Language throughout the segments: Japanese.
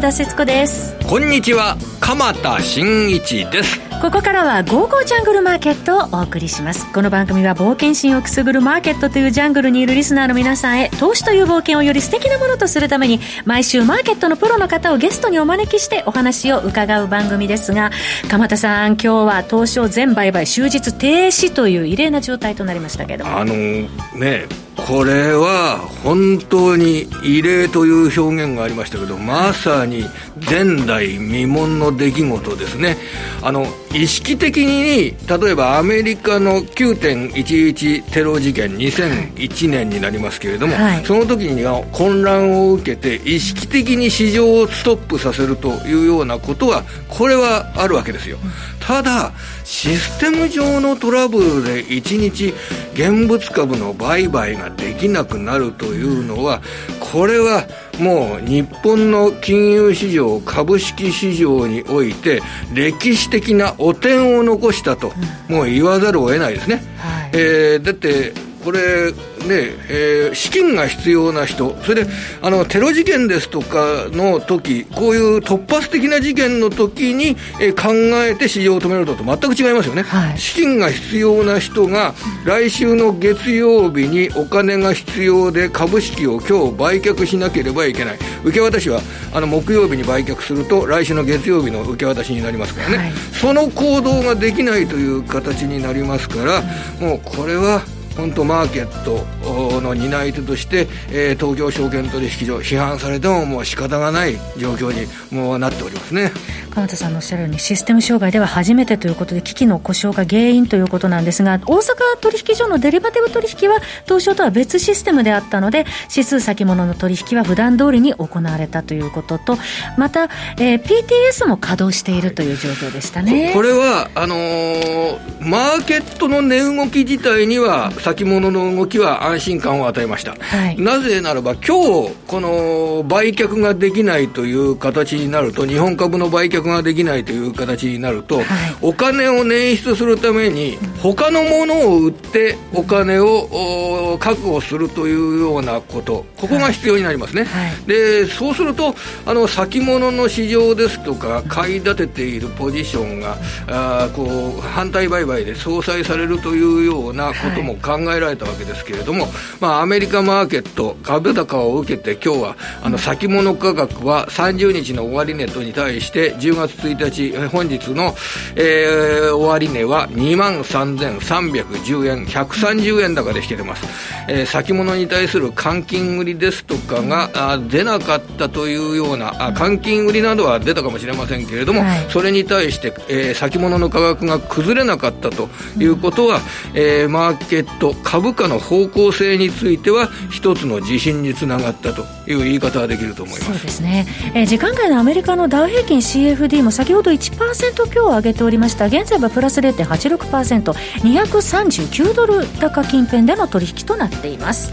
和田節子です。こんにちは。鎌田新一です。ここからは「ゴーゴージャングルマーケット」をお送りします。この番組は冒険心をくすぐるマーケットというジャングルにいるリスナーの皆さんへ投資という冒険をより素敵なものとするために毎週マーケットのプロの方をゲストにお招きしてお話を伺う番組ですが鎌田さん今日は東証全売買終日停止という異例な状態となりましたけどあのねこれは本当に異例という表現がありましたけどまさに前代未聞の出来事ですね。あの意識的に例えばアメリカの9.11テロ事件2001年になりますけれども、はい、その時には混乱を受けて意識的に市場をストップさせるというようなことはこれはあるわけですよただシステム上のトラブルで1日現物株の売買ができなくなるというのはこれはもう日本の金融市場株式市場において歴史的な汚点を残したと、もう言わざるを得ないですね、はい、えー、だってこれねえー、資金が必要な人、それであのテロ事件ですとかの時こういう突発的な事件の時に、えー、考えて市場を止めるのと全く違いますよね、はい、資金が必要な人が来週の月曜日にお金が必要で株式を今日売却しなければいけない、受け渡しはあの木曜日に売却すると、来週の月曜日の受け渡しになりますからね、はい、その行動ができないという形になりますから、もうこれは。本当マーケットの担い手として、えー、東京証券取引所批判されてももう仕方がない状況にもうなっておりますね。鎌田さんのおっしゃるようにシステム障害では初めてということで機器の故障が原因ということなんですが大阪取引所のデリバティブ取引は東証とは別システムであったので指数先物の取引は普段通りに行われたということとまた、えー、PTS も稼働しているという状況でしたね、はい、これはあのー、マーケットの値動き自体には先物の動きは安心感を与えました、はい、なぜならば今日この売却ができないという形になると日本株の売却ができないという形になると、はい、お金を捻出するために他のものを売ってお金を確保するというようなことここが必要になりますね、はい、でそうするとあの先物の市場ですとか買い立てているポジションがあこう反対売買で相殺されるというようなことも考えられたわけですけれども、まあ、アメリカマーケット株高を受けて今日はあの先物価格は30日の終値とに対して10月1日本日の、えー、終値は2万3310円130円高で引けてます、えー、先物に対する換金売りですとかがあ出なかったというようなあ換金売りなどは出たかもしれませんけれども、はい、それに対して、えー、先物の価格が崩れなかったということは、うん、えー、マーケット株価の方向性については一つの自信につながったという言い方はできると思います。そうですね、えー、時間外のアメリカのダウ平均 CFD も先ほど1%今日上げておりました。現在はプラス 0.86%239 ドル高近辺での取引となっています。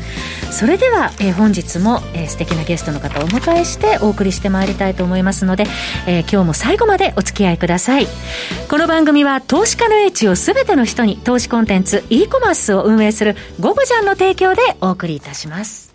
それでは、えー、本日も、えー、素敵なゲストの方をお迎えしてお送りしてまいりたいと思いますので、えー、今日も最後までお付き合いください。この番組は投資家の英知をすべての人に投資コンテンツ e コマースを運営するゴゴジャンの提供でお送りいたします。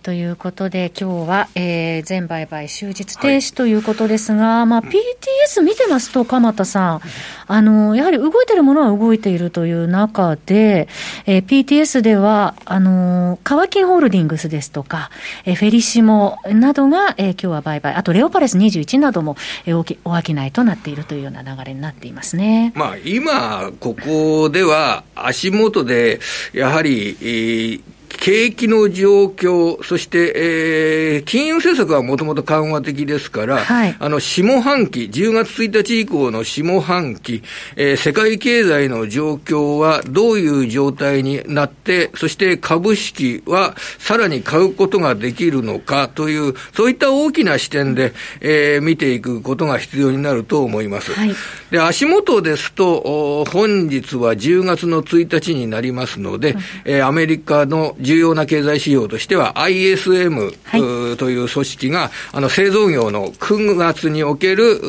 ー、ということで、今日は、えー、全売買終日停止ということですが、はい、まあ、PTS 見てますと、鎌田さん、あの、やはり動いてるものは動いているという中で、えー、PTS では、あの、カワキンホールディングスですとか、えー、フェリシモなどが、えー、今日は売買、あとレオパレス21なども、えー、おきお商いとなっているというような流れになっていますね。まあ、今、ここでは足元で、やはり、えー景気の状況、そして、えー、金融政策はもともと緩和的ですから、はい、あの、下半期、10月1日以降の下半期、えー、世界経済の状況はどういう状態になって、そして株式はさらに買うことができるのかという、そういった大きな視点で、えー、見ていくことが必要になると思います。はい、で、足元ですと、本日は10月の1日になりますので、えー、アメリカの重要な経済指標としては ISM、はい、という組織が、あの、製造業の9月における、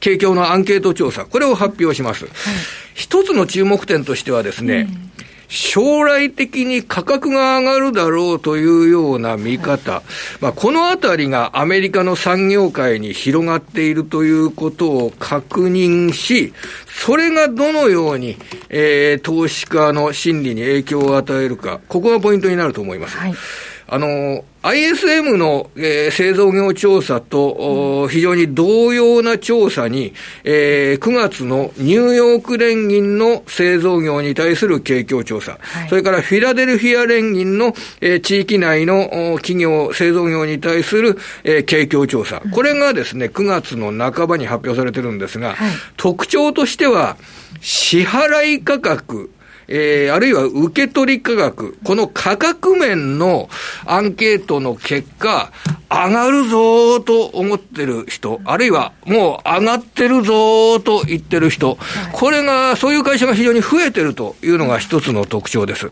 景況のアンケート調査、これを発表します。はい、一つの注目点としてはですね、うん将来的に価格が上がるだろうというような見方、まあ、このあたりがアメリカの産業界に広がっているということを確認し、それがどのように、えー、投資家の心理に影響を与えるか、ここがポイントになると思います。はいあの、ISM の、えー、製造業調査と、うん、非常に同様な調査に、えー、9月のニューヨーク連銀の製造業に対する景況調査、はい、それからフィラデルフィア連銀の、えー、地域内の企業、製造業に対する、えー、景況調査、うん、これがですね、9月の半ばに発表されてるんですが、はい、特徴としては、支払い価格、えー、あるいは受け取り価格、この価格面のアンケートの結果、上がるぞと思ってる人、あるいはもう上がってるぞと言ってる人、これが、そういう会社が非常に増えてるというのが一つの特徴です。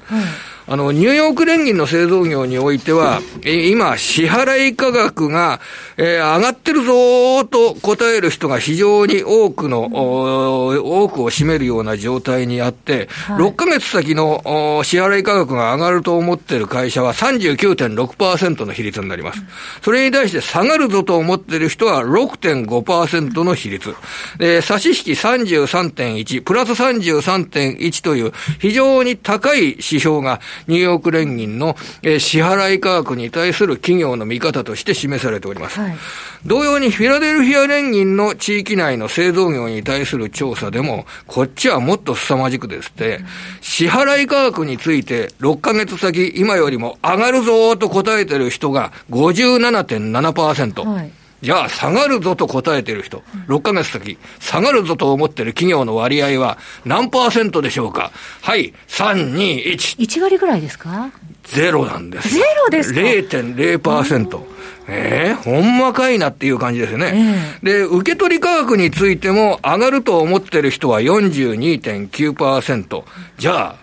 あの、ニューヨーク連銀の製造業においては、え今、支払い価格が、えー、上がってるぞと答える人が非常に多くの、多くを占めるような状態にあって、はい、6ヶ月先の支払い価格が上がると思ってる会社は39.6%の比率になります。それに対して下がるぞと思ってる人は6.5%の比率。で、差し引き33.1、プラス33.1という非常に高い指標がニューヨーク連銀の、えー、支払い価格に対する企業の見方として示されております。はい、同様にフィラデルフィア連銀の地域内の製造業に対する調査でも、こっちはもっと凄まじくですね、支払い価格について6ヶ月先、今よりも上がるぞと答えてる人が57.7%。はいじゃあ下がるぞと答えている人、6ヶ月先、下がるぞと思っている企業の割合は何パーセントでしょうか？はい、3、2、1。1割ぐらいですか？ゼロなんです。ゼロですか ?0.0%。ええー、ほんまかいなっていう感じですよね、えー、で、受け取り価格についても上がると思ってる人は42.9%。じゃあ、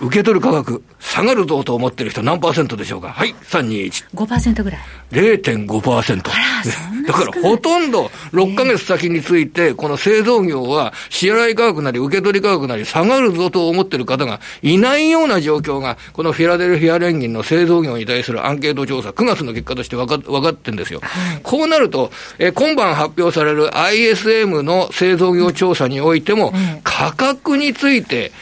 受け取る価格、下がるぞと思ってる人何パーセントでしょうか？はい、3、2、1。5%ぐらい。0.5%。だからほとんど6ヶ月先について、この製造業は支払い価格なり受け取り価格なり下がるぞと思ってる方がいないような状況が、このフィラデルフィア連銀の製造業に対するアンケート調査、9月の結果として分か分かってんですよ。こうなると、え今晩発表される ISM の製造業調査においても、価格について、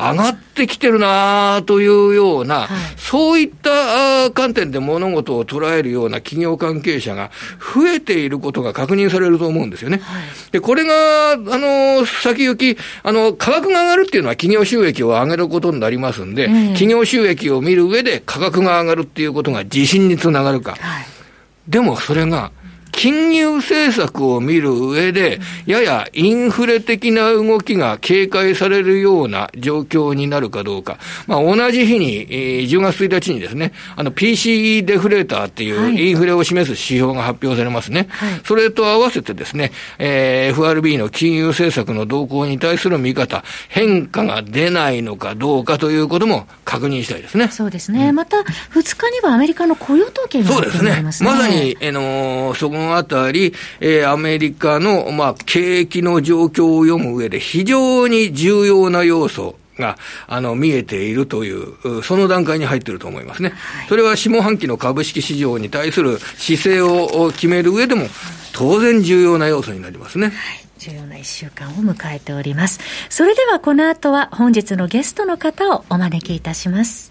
上がってきてるなというような、はい、そういった観点で物事を捉えるような企業関係者が増えていることが確認されると思うんですよね。はい、で、これが、あの、先行き、あの、価格が上がるっていうのは企業収益を上げることになりますんで、うん、企業収益を見る上で価格が上がるっていうことが自信につながるか。はい、でもそれが、金融政策を見る上で、ややインフレ的な動きが警戒されるような状況になるかどうか。まあ、同じ日に、えー、10月1日にですね、あの PCE デフレーターっていうインフレを示す指標が発表されますね。はい、それと合わせてですね、えー、FRB の金融政策の動向に対する見方、変化が出ないのかどうかということも確認したいですね。そうですね。うん、また、2日にはアメリカの雇用統計がそうですね。まさに、あのー、そこのあたり、えー、アメリカの、まあ、景気の状況を読む上で非常に重要な要素が、あの、見えているという、その段階に入っていると思いますね。はい、それは下半期の株式市場に対する姿勢を決める上でも、当然重要な要素になりますね。はい重要な1週間を迎えております。それではこの後は本日のゲストの方をお招きいたします。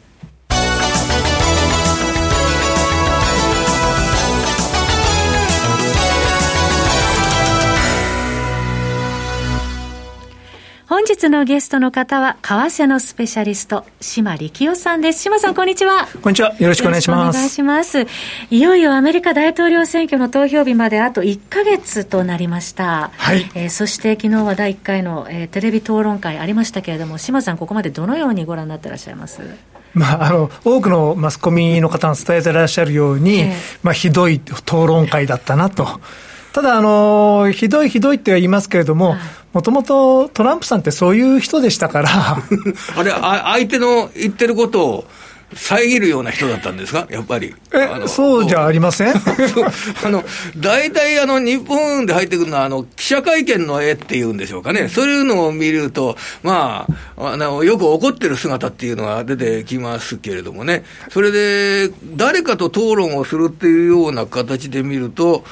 本日のゲストの方は、為替のスペシャリスト、島力夫さんです。島さん、こんにちは。こんにちは。よろしくお願いします。お願いします。いよいよアメリカ大統領選挙の投票日まであと1か月となりました。はい。えー、そして昨日は第1回の、えー、テレビ討論会ありましたけれども、島さん、ここまでどのようにご覧になってらっしゃいます？まあ、あの多くのマスコミの方が伝えてらっしゃるように、えー、まあ、ひどい討論会だったなと。ただ、あの、ひどいひどいって言いますけれども、もともとトランプさんってそういう人でしたから。あれあ、相手の言ってることを、遮るような人だったんですか、やっぱり。えそうじゃありません？あの大体あの、日本で入ってくるのはあの、記者会見の絵っていうんでしょうかね、そういうのを見ると、まあ、あのよく怒ってる姿っていうのが出てきますけれどもね、それで、誰かと討論をするっていうような形で見ると、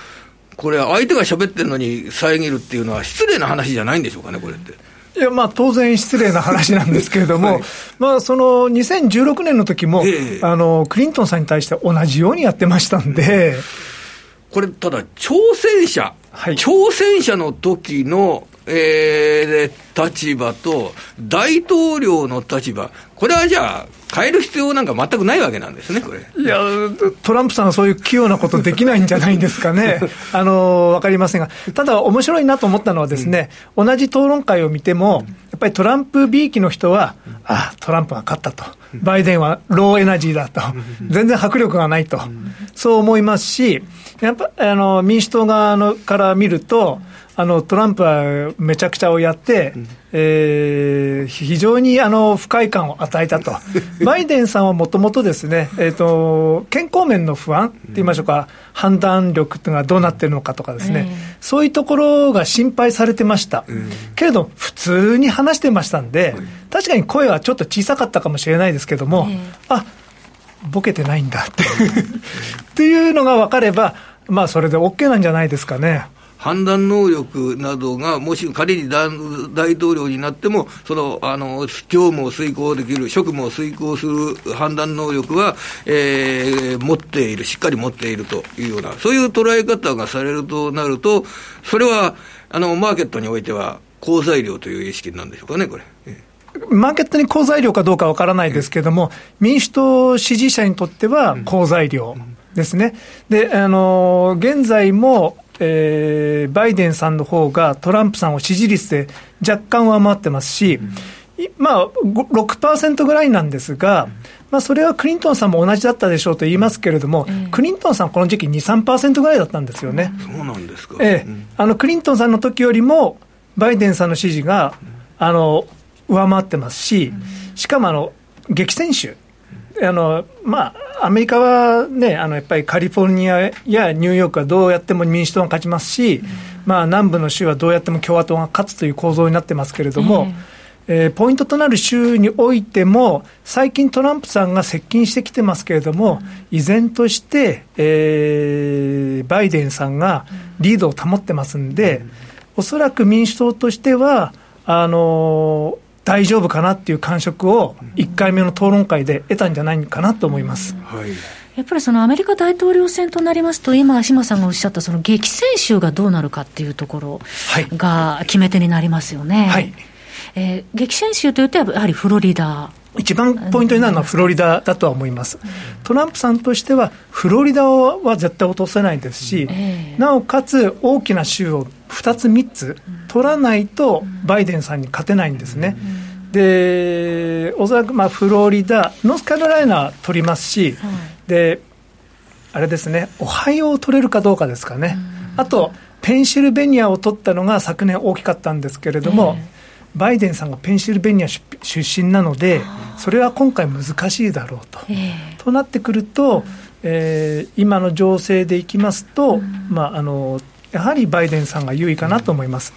これ、相手が喋ってるのに遮るっていうのは、失礼な話じゃないんでしょうかね、これって。いやまあ、当然失礼な話なんですけれども、はい、まあ、その2016年の時も、えあのクリントンさんに対して同じようにやってましたんで。これ、ただ、挑戦者、はい、挑戦者の時の、えー、立場と、大統領の立場、これはじゃあ、変える必要なんか全くないわけなんですね、これ。いや、トランプさんはそういう器用なことできないんじゃないんですかね。あの、わかりませんが。ただ、面白いなと思ったのはですね、うん、同じ討論会を見ても、やっぱりトランプ B 期の人は、ああ、トランプが勝ったと。バイデンはローエナジーだと。全然迫力がないと。そう思いますし、やっぱ、あの、民主党側のから見ると、あのトランプはめちゃくちゃをやって、うん、えー、非常にあの不快感を与えたと、バイデンさんはもともとですね、えーと、健康面の不安って言いましょうか、うん、判断力っていうのがどうなってるのかとかですね、そういうところが心配されてました、うん、けれど、普通に話してましたんで、確かに声はちょっと小さかったかもしれないですけども、あボケてないんだって。っていうのが分かれば、まあ、それで OK なんじゃないですかね。判断能力などが、もし仮に大統領になっても、そのあの業務を遂行できる、職務を遂行する判断能力は、えー、持っている、しっかり持っているというような、そういう捉え方がされるとなると、それはあのマーケットにおいては、好材料という意識なんでしょうかね、これ。マーケットに好材料かどうかわからないですけれども、民主党支持者にとっては好材料ですね。で、あの、現在も、えー、バイデンさんの方がトランプさんを支持率で若干上回ってますし、うん、まあ、6%ぐらいなんですが、まあ、それはクリントンさんも同じだったでしょうと言いますけれども、うん、クリントンさん、この時期2、3%ぐらいだったんですよね。そうなんですか、ええ、あのクリントンさんの時よりも、バイデンさんの支持が、あの上回ってますし、しかもあの激戦州、あのまあ、アメリカはね、あのやっぱりカリフォルニアやニューヨークはどうやっても民主党が勝ちますし、まあ、南部の州はどうやっても共和党が勝つという構造になってますけれども、えー、ポイントとなる州においても、最近、トランプさんが接近してきてますけれども、依然として、えー、バイデンさんがリードを保ってますんで、おそらく民主党としては、あの大丈夫かなっていう感触を1回目の討論会で得たんじゃないかなと思います。はいやっぱりそのアメリカ大統領選となりますと、今、島さんがおっしゃったその激戦州がどうなるかっていうところが決め手になりますよね。はい、えー、激戦州というと、やはりフロリダ。一番ポイントになるのはフロリダだとは思います、トランプさんとしては、フロリダは絶対落とせないですし、えー、なおかつ大きな州を2つ、3つ取らないと、バイデンさんに勝てないんですね。でおそらくまあフロリダ、ノースカロライナ取りますし、であれですね、オハイオを取れるかどうかですかね、あと、ペンシルベニアを取ったのが昨年大きかったんですけれども、えー、バイデンさんがペンシルベニア出身なので、それは今回難しいだろうと。えー、となってくると、えー、今の情勢でいきますと、まあ、あのやはりバイデンさんが優位かなと思います。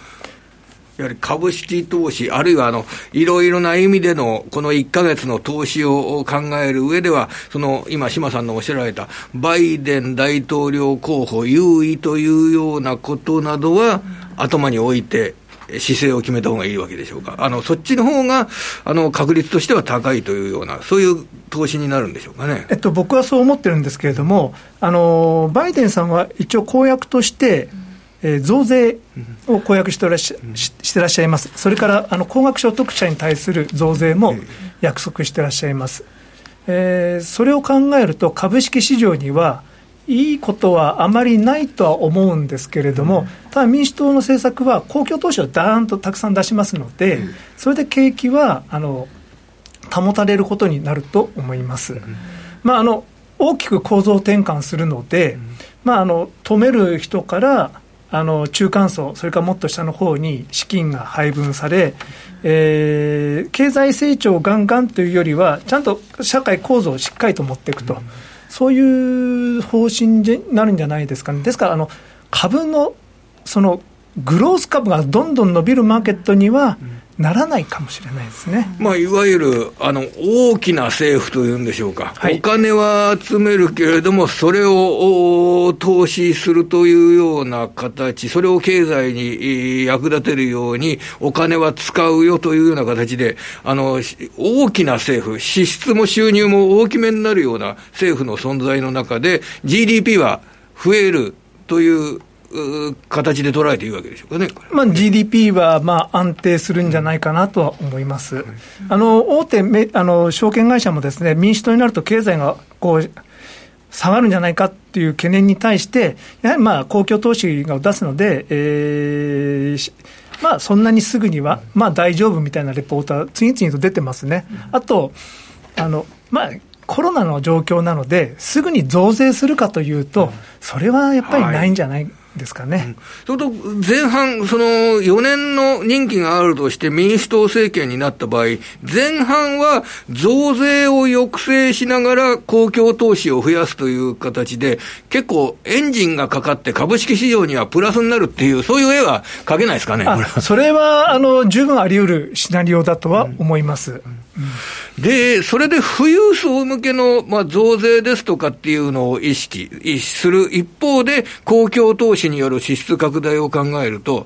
やはり株式投資、あるいはあのいろいろな意味でのこの1か月の投資を考える上では、その今、島さんのおっしゃられた、バイデン大統領候補優位というようなことなどは、頭に置いて、姿勢を決めた方がいいわけでしょうか、あのそっちの方があが確率としては高いというような、そういう投資になるんでしょうかね、えっと、僕はそう思ってるんですけれども、あのバイデンさんは一応、公約として、えー、増税を公約してらっしゃしてらっしゃいます、それからあの高額所得者に対する増税も約束してらっしゃいます。えー、それを考えると、株式市場にはいいことはあまりないとは思うんですけれども、ただ民主党の政策は公共投資をだーんとたくさん出しますので、それで景気はあの保たれることになると思います。まあ、あの大きく構造転換するので、まあ、あの止める人からあの中間層、それからもっと下の方に資金が配分され、えー、経済成長ガンガンというよりは、ちゃんと社会構造をしっかりと持っていくと、うん、そういう方針になるんじゃないですかね。ですからあの株のそのグロース株がどんどん伸びるマーケットには、ならないかもしれないですね、まあ、いわゆるあの大きな政府というんでしょうか、はい、お金は集めるけれども、それを投資するというような形、それを経済に役立てるように、お金は使うよというような形で、あの大きな政府、支出も収入も大きめになるような政府の存在の中で、GDP は増えるという形で捉えていいわけでしょうかね、まあ、GDP はまあ安定するんじゃないかなとは思います。あの大手めあの証券会社もですね民主党になると経済がこう下がるんじゃないかっていう懸念に対して、やはりまあ公共投資が出すので、えー、まあ、そんなにすぐには、まあ、大丈夫みたいなレポートは次々と出てますね。あとあの、まあコロナの状況なので、すぐに増税するかというと、それはやっぱりないんじゃない？ですかね。それと前半、その4年の任期があるとして民主党政権になった場合、前半は増税を抑制しながら公共投資を増やすという形で、結構エンジンがかかって株式市場にはプラスになるっていう、そういう絵は描けないですかね、それはあの十分あり得るシナリオだとは思います。うんうんで、それで富裕層向けの、まあ、増税ですとかっていうのを意識する一方で、公共投資による支出拡大を考えると、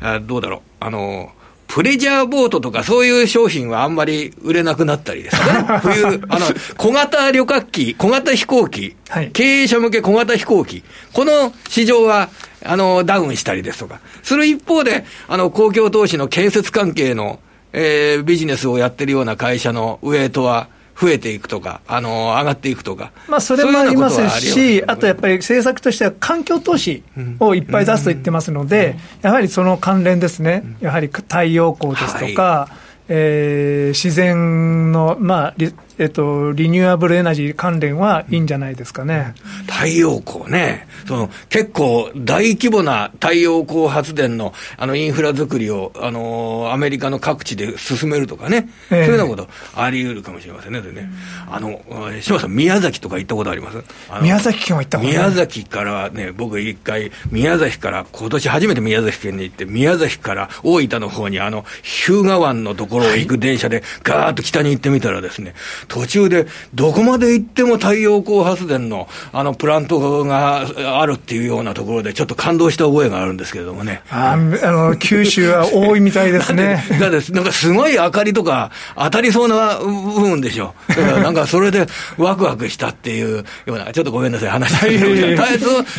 あどうだろう、あの、プレジャーボートとかそういう商品はあんまり売れなくなったりですね。冬、あの、小型旅客機、小型飛行機、はい、経営者向け小型飛行機、この市場は、あの、ダウンしたりですとか、する一方で、あの、公共投資の建設関係のえー、ビジネスをやってるような会社のウエイトは、増えていくとか、あの上がっていくとか、まあ、それもありますし、あとやっぱり政策としては環境投資をいっぱい出すと言ってますので、やはりその関連ですね、やはり太陽光ですとか、はい、えー、自然の、まあ、えっと、リニューアブルエナジー関連はいいんじゃないですかね。太陽光ね。その、結構大規模な太陽光発電の、あの、インフラ作りを、あの、アメリカの各地で進めるとかね。えー、そういうようなことあり得るかもしれませんね。でね。あの、島さん、宮崎とか行ったことあります？宮崎県は行ったこと宮崎からね、僕一回、宮崎から今年初めて宮崎県に行って、宮崎から大分の方にあの、日向湾のところを行く電車でガーッと北に行ってみたらですね、途中でどこまで行っても太陽光発電のあのプラントがあるっていうようなところで、ちょっと感動した覚えがあるんですけれどもね。ああの九州は多いみたいですね。だってなんかすごい明かりとか当たりそうな部分でしょ。だからなんかそれでワクワクしたっていうような、ちょっとごめんなさい、話し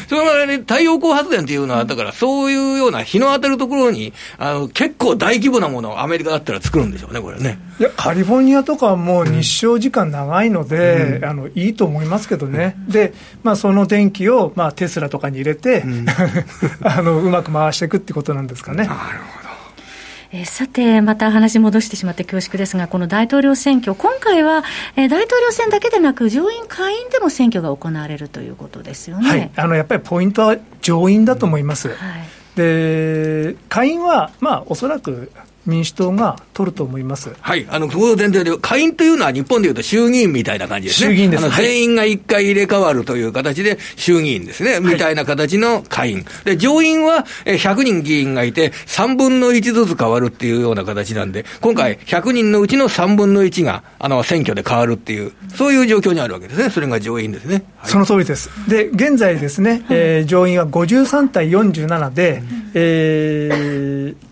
その太陽光発電っていうのは、だからそういうような日の当たるところに、あの結構大規模なものをアメリカだったら作るん。でしょうね、これね。いや、カリフォルニアとかはもう日照時間長いので、うん、あのいいと思いますけどね、うん、で、まあ、その電気を、まあ、テスラとかに入れて、うん、あのうまく回していくってことなんですかね。なるほど。えさて、また話戻してしまって恐縮ですが、この大統領選挙、今回は、えー、大統領選だけでなく、上院、下院でも選挙が行われるということですよね、はい、あのやっぱりポイントは上院だと思います。はい、で下院は、まあ、おそらく民主党が取ると思います。はい。あの、そこ前提で、下院というのは日本でいうと衆議院みたいな感じですね。衆議院です。全員が一回入れ替わるという形で衆議院ですね。みたいな形の下院。で、上院は100人議員がいて、3分の1ずつ変わるっていうような形なんで、今回100人のうちの3分の1が、あの、選挙で変わるっていう、そういう状況にあるわけですね。それが上院ですね。はい、その通りです。で、現在ですね、えー、上院は53対47で、えー、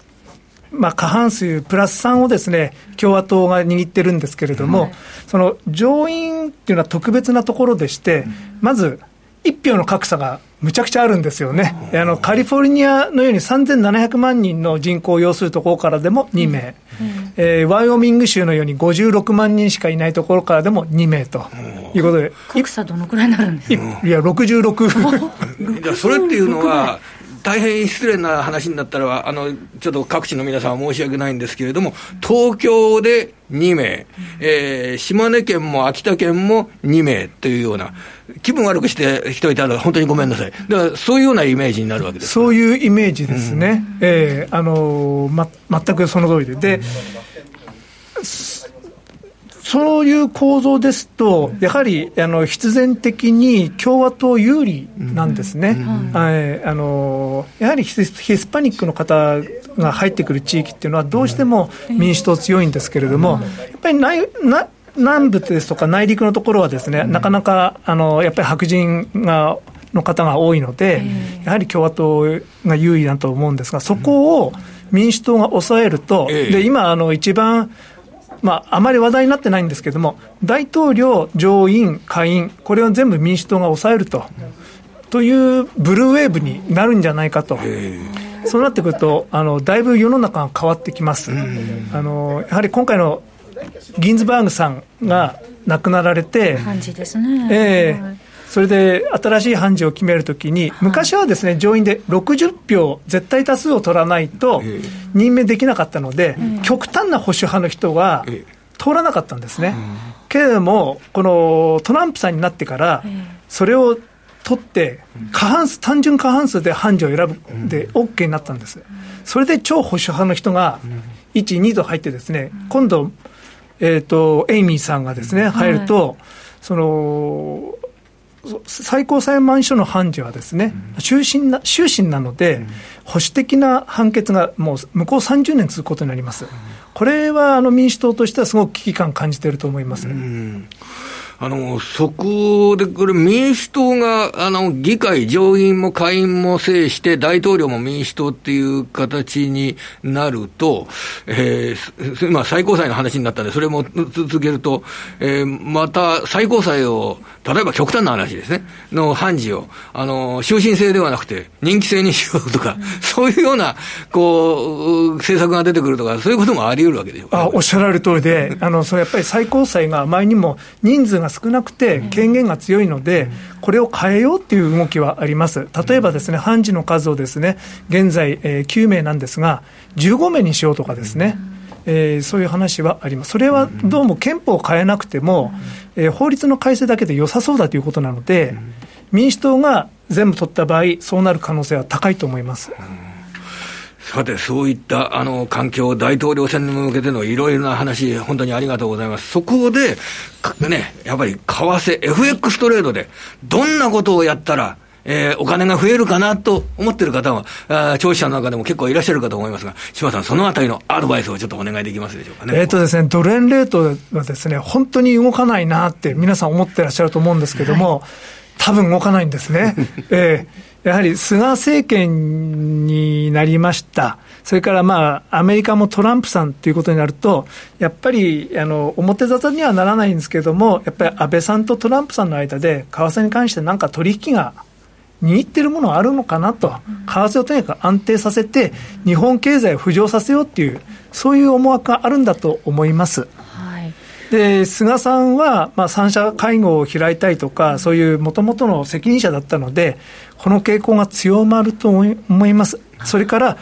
まあ、過半数プラス3をですね共和党が握ってるんですけれども、はい、その上院っていうのは特別なところでして、まず1票の格差がむちゃくちゃあるんですよね、あのカリフォルニアのように3700万人の人口を要するところからでも2名、うん、えー、ワイオミング州のように56万人しかいないところからでも2名ということで、格差どのくらいになるんですか？いや、66 それっていうのは、大変失礼な話になったらあの、ちょっと各地の皆さんは申し訳ないんですけれども、東京で2名、えー、島根県も秋田県も2名というような、気分悪くして人いたら、本当にごめんなさい、だからそういうようなイメージになるわけですそういうイメージですね、うん、えー、あのま、全くその通りで。でそういう構造ですと、やはりあの必然的に共和党有利なんですね、はい。あのやはりヒスパニックの方が入ってくる地域っていうのは、どうしても民主党強いんですけれども、やっぱり内な南部ですとか内陸のところはですね、なかなかあのやっぱり白人がの方が多いので、やはり共和党が優位だと思うんですが、そこを民主党が抑えると、で今あの、一番まあ、あまり話題になってないんですけれども、大統領、上院、下院、これを全部民主党が抑えると、というブルーウェーブになるんじゃないかと。そうなってくるとあの、だいぶ世の中が変わってきます。あのやはり今回のギンズバーグさんが亡くなられて、感じですね。えーそれで新しい判事を決めるときに、昔はですね上院で60票、絶対多数を取らないと任命できなかったので、極端な保守派の人は通らなかったんですね。けれども、このトランプさんになってから、それを取って、過半数、単純過半数で判事を選ぶで OK になったんです。それで超保守派の人が1、2度入ってですね、今度、えっ、と、エイミーさんがですね、入ると、その、最高裁判所の判事はですね、終身な終身なので、保守的な判決がもう向こう30年続くことになります。これはあの民主党としてはすごく危機感感じていると思います。あの、そこで、これ民主党が、あの、議会上院も下院も制して、大統領も民主党っていう形になると、えー、今最高裁の話になったんで、それも続けると、えー、また最高裁を、例えば極端な話ですね、の判事を、あの、終身制ではなくて、任期制にしようとか、そういうような、こう、政策が出てくるとか、そういうこともあり得るわけでしょう。あおっしゃられる通りで、あの、それやっぱり最高裁が前にも人数が少なくて、権限が強いので、これを変えようっていう動きはあります。例えばですね、判事の数をですね、現在、えー、9名なんですが、15名にしようとかですね、えー、そういう話はあります。それはどうも憲法を変えなくても、えー、法律の改正だけで良さそうだということなので、民主党が全部取った場合、そうなる可能性は高いと思います。さて、そういったあの環境、大統領選に向けてのいろいろな話、本当にありがとうございます。そこで、ね、やっぱり為替、FX トレードで、どんなことをやったら、えー、お金が増えるかなと思ってる方は、あ聴取者の中でも結構いらっしゃるかと思いますが、島さん、そのあたりのアドバイスをちょっとお願いできますでしょうかね。えっ、とですね、ドル円レートはですね、本当に動かないなって皆さん思ってらっしゃると思うんですけども、はい、多分動かないんですね。えーやはり菅政権になりました、それからまあアメリカもトランプさんということになると、やっぱりあの表沙汰にはならないんですけれども、やっぱり安倍さんとトランプさんの間で、為替に関してなんか取引が握ってるものはあるのかなと、為替をとにかく安定させて、日本経済を浮上させようっていう、そういう思惑があるんだと思います。で菅さんは、まあ、三者会合を開いたいとか、そういうもともとの責任者だったので、この傾向が強まると思います。それから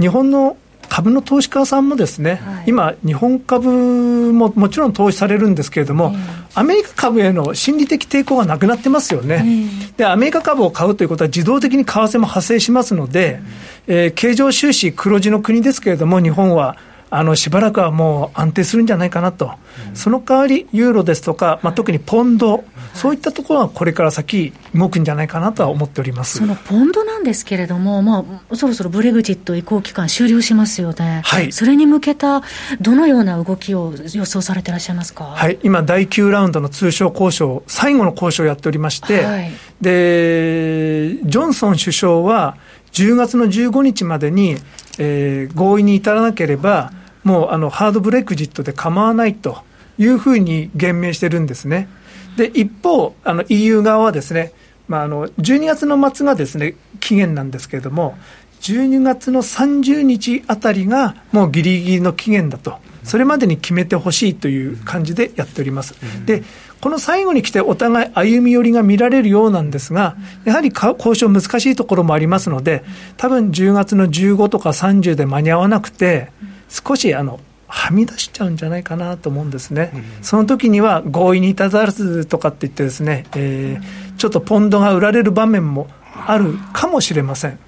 日本の株の投資家さんもですね、はい、今、日本株ももちろん投資されるんですけれども、えー、アメリカ株への心理的抵抗がなくなってますよね、えー、で、アメリカ株を買うということは、自動的に為替も発生しますので、えー、経常収支黒字の国ですけれども、日本は。あのしばらくはもう安定するんじゃないかなと、うん、その代わり、ユーロですとか、まあ、特にポンド、はい、そういったところはこれから先、動くんじゃないかなとは思っております。そのポンドなんですけれども、まあ、そろそろブレグジット移行期間終了しますよね、はい、それに向けたどのような動きを予想されていらっしゃいますか、はい、今、第9ラウンドの通商交渉、最後の交渉をやっておりまして、はい、でジョンソン首相は、10月の15日までに、えー、合意に至らなければ、もうあのハードブレクジットで構わないというふうに言明してるんですね。で、一方、あの EU 側はですね、まあ、あの12月の末がですね、期限なんですけれども、12月の30日あたりがもうぎりぎりの期限だと、それまでに決めてほしいという感じでやっております。でこの最後に来てお互い歩み寄りが見られるようなんですが、やはり交渉難しいところもありますので、多分10月の15とか30で間に合わなくて、少しあの、はみ出しちゃうんじゃないかなと思うんですね、うん、その時には合意に至らずとかって言ってですね、えー、ちょっとポンドが売られる場面もあるかもしれません。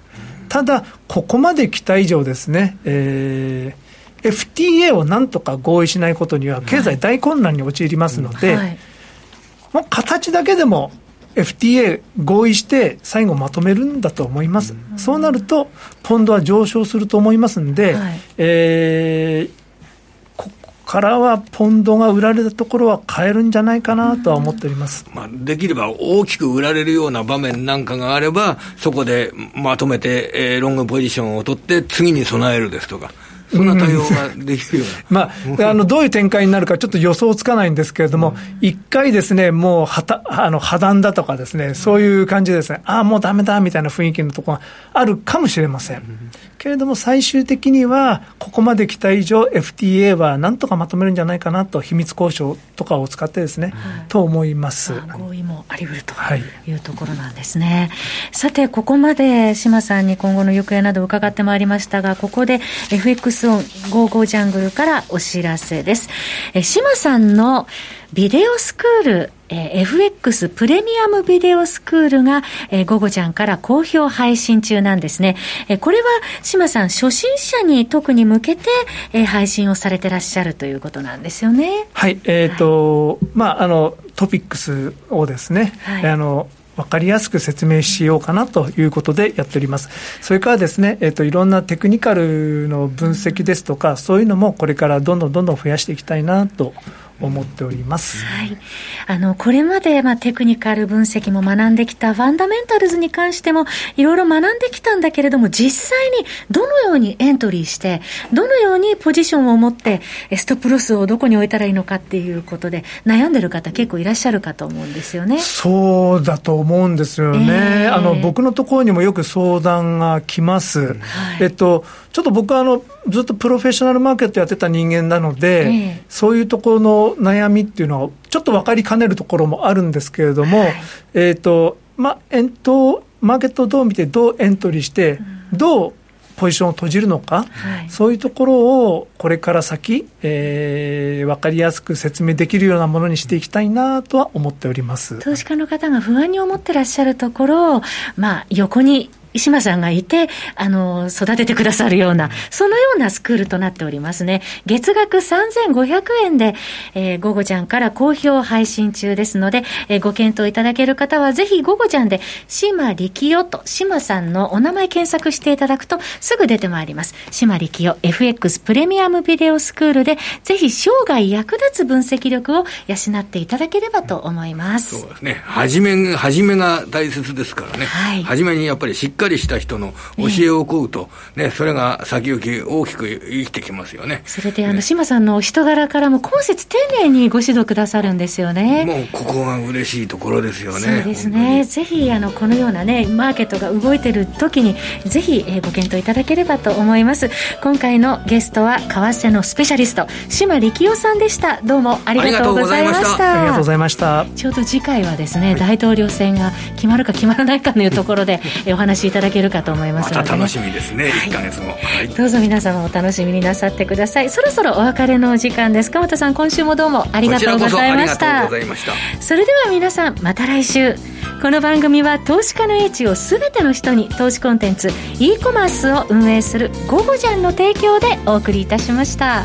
ただ、ここまで来た以上ですね、えー、FTA をなんとか合意しないことには、経済大混乱に陥りますので、はい、もう形だけでも FTA 合意して最後まとめるんだと思います、うん、そうなると、ポンドは上昇すると思いますんで、はい、えーからはポンドが売られたところは買えるんじゃないかなとは思っております、まあ、できれば大きく売られるような場面なんかがあれば、そこでまとめて、えー、ロングポジションを取って、次に備えるですとか。そんな対応ができるような、まあ、あのどういう展開になるか、ちょっと予想つかないんですけれども、一、うん、回ですね、もうはたあの破談だとかですね、そういう感じですね、ああ、もうだめだみたいな雰囲気のところがあるかもしれません。けれども、最終的には、ここまで来た以上、FTA はなんとかまとめるんじゃないかなと、秘密交渉とかを使ってですね、はい、と思います。合意もあり得るというところなんですね。はい、さて、ここまで島さんに今後の行方など伺ってまいりましたが、ここで FX オン55ジャングルからお知らせです。え島さんのビデオスクール、えー、FX プレミアムビデオスクールが、えー、午後ちゃんから好評配信中なんですね。えー、これは、島さん、初心者に特に向けて、えー、配信をされてらっしゃるということなんですよね。はい、えっ、ー、と、はい、まあ、あの、トピックスをですね、はい、あの、分かりやすく説明しようかなということでやっております。それからですね、えっ、ー、と、いろんなテクニカルの分析ですとか、そういうのもこれからどんどんどんどん増やしていきたいなと思っております。はい。あの、これまで、まあ、テクニカル分析も学んできたファンダメンタルズに関しても、いろいろ学んできたんだけれども、実際にどのようにエントリーして、どのようにポジションを持って、ストップロスをどこに置いたらいいのかっていうことで、悩んでる方結構いらっしゃるかと思うんですよね。そうだと思うんですよね。えー、あの、僕のところにもよく相談が来ます。はい、えっと、ちょっと僕はあの、ずっとプロフェッショナルマーケットやってた人間なので、えー、そういうところの悩みっていうのは、ちょっと分かりかねるところもあるんですけれども、はい、えっ、ー、と、まあ、ント、マーケットをどう見て、どうエントリーして、うん、どうポジションを閉じるのか、はい、そういうところをこれから先、えー、分かりやすく説明できるようなものにしていきたいなとは思っております。投資家の方が不安に思ってらっしゃるところを、まあ、横に石間さんがいて、あの、育ててくださるような、そのようなスクールとなっておりますね。月額3500円で、えー、午後ちゃんから好評配信中ですので、えー、ご検討いただける方は、ぜひ午後ちゃんで、島力夫と島さんのお名前検索していただくと、すぐ出てまいります。島力夫 FX プレミアムビデオスクールで、ぜひ生涯役立つ分析力を養っていただければと思います。そうですね。はじめ、はじめが大切ですからね。はい。はじめにやっぱりしっかりかりした人の教えを請うと、ね、それが先行き大きく生きてきますよね。それで、あの、志麻さんのお人柄からも、今節丁寧にご指導くださるんですよね。もう、ここが嬉しいところですよね。そうですね。ぜひ、あの、このようなね、マーケットが動いてる時に、ぜひ、えー、ご検討いただければと思います。今回のゲストは、為替のスペシャリスト、島力夫さんでした。どうもありがとうございました。ありがとうございました。ちょうど次回はですね、はい、大統領選が決まるか決まらないかというところで、お話しいただけるかと思いますので、ね、また楽しみですね、はい、1か月後、はい、どうぞ皆様お楽しみになさってください。そろそろお別れのお時間です。鎌田さん今週もどうもありがとうございました。それでは皆さんまた来週。この番組は投資家の英知をすべての人に投資コンテンツ e コマースを運営する「ゴゴジャン」の提供でお送りいたしました。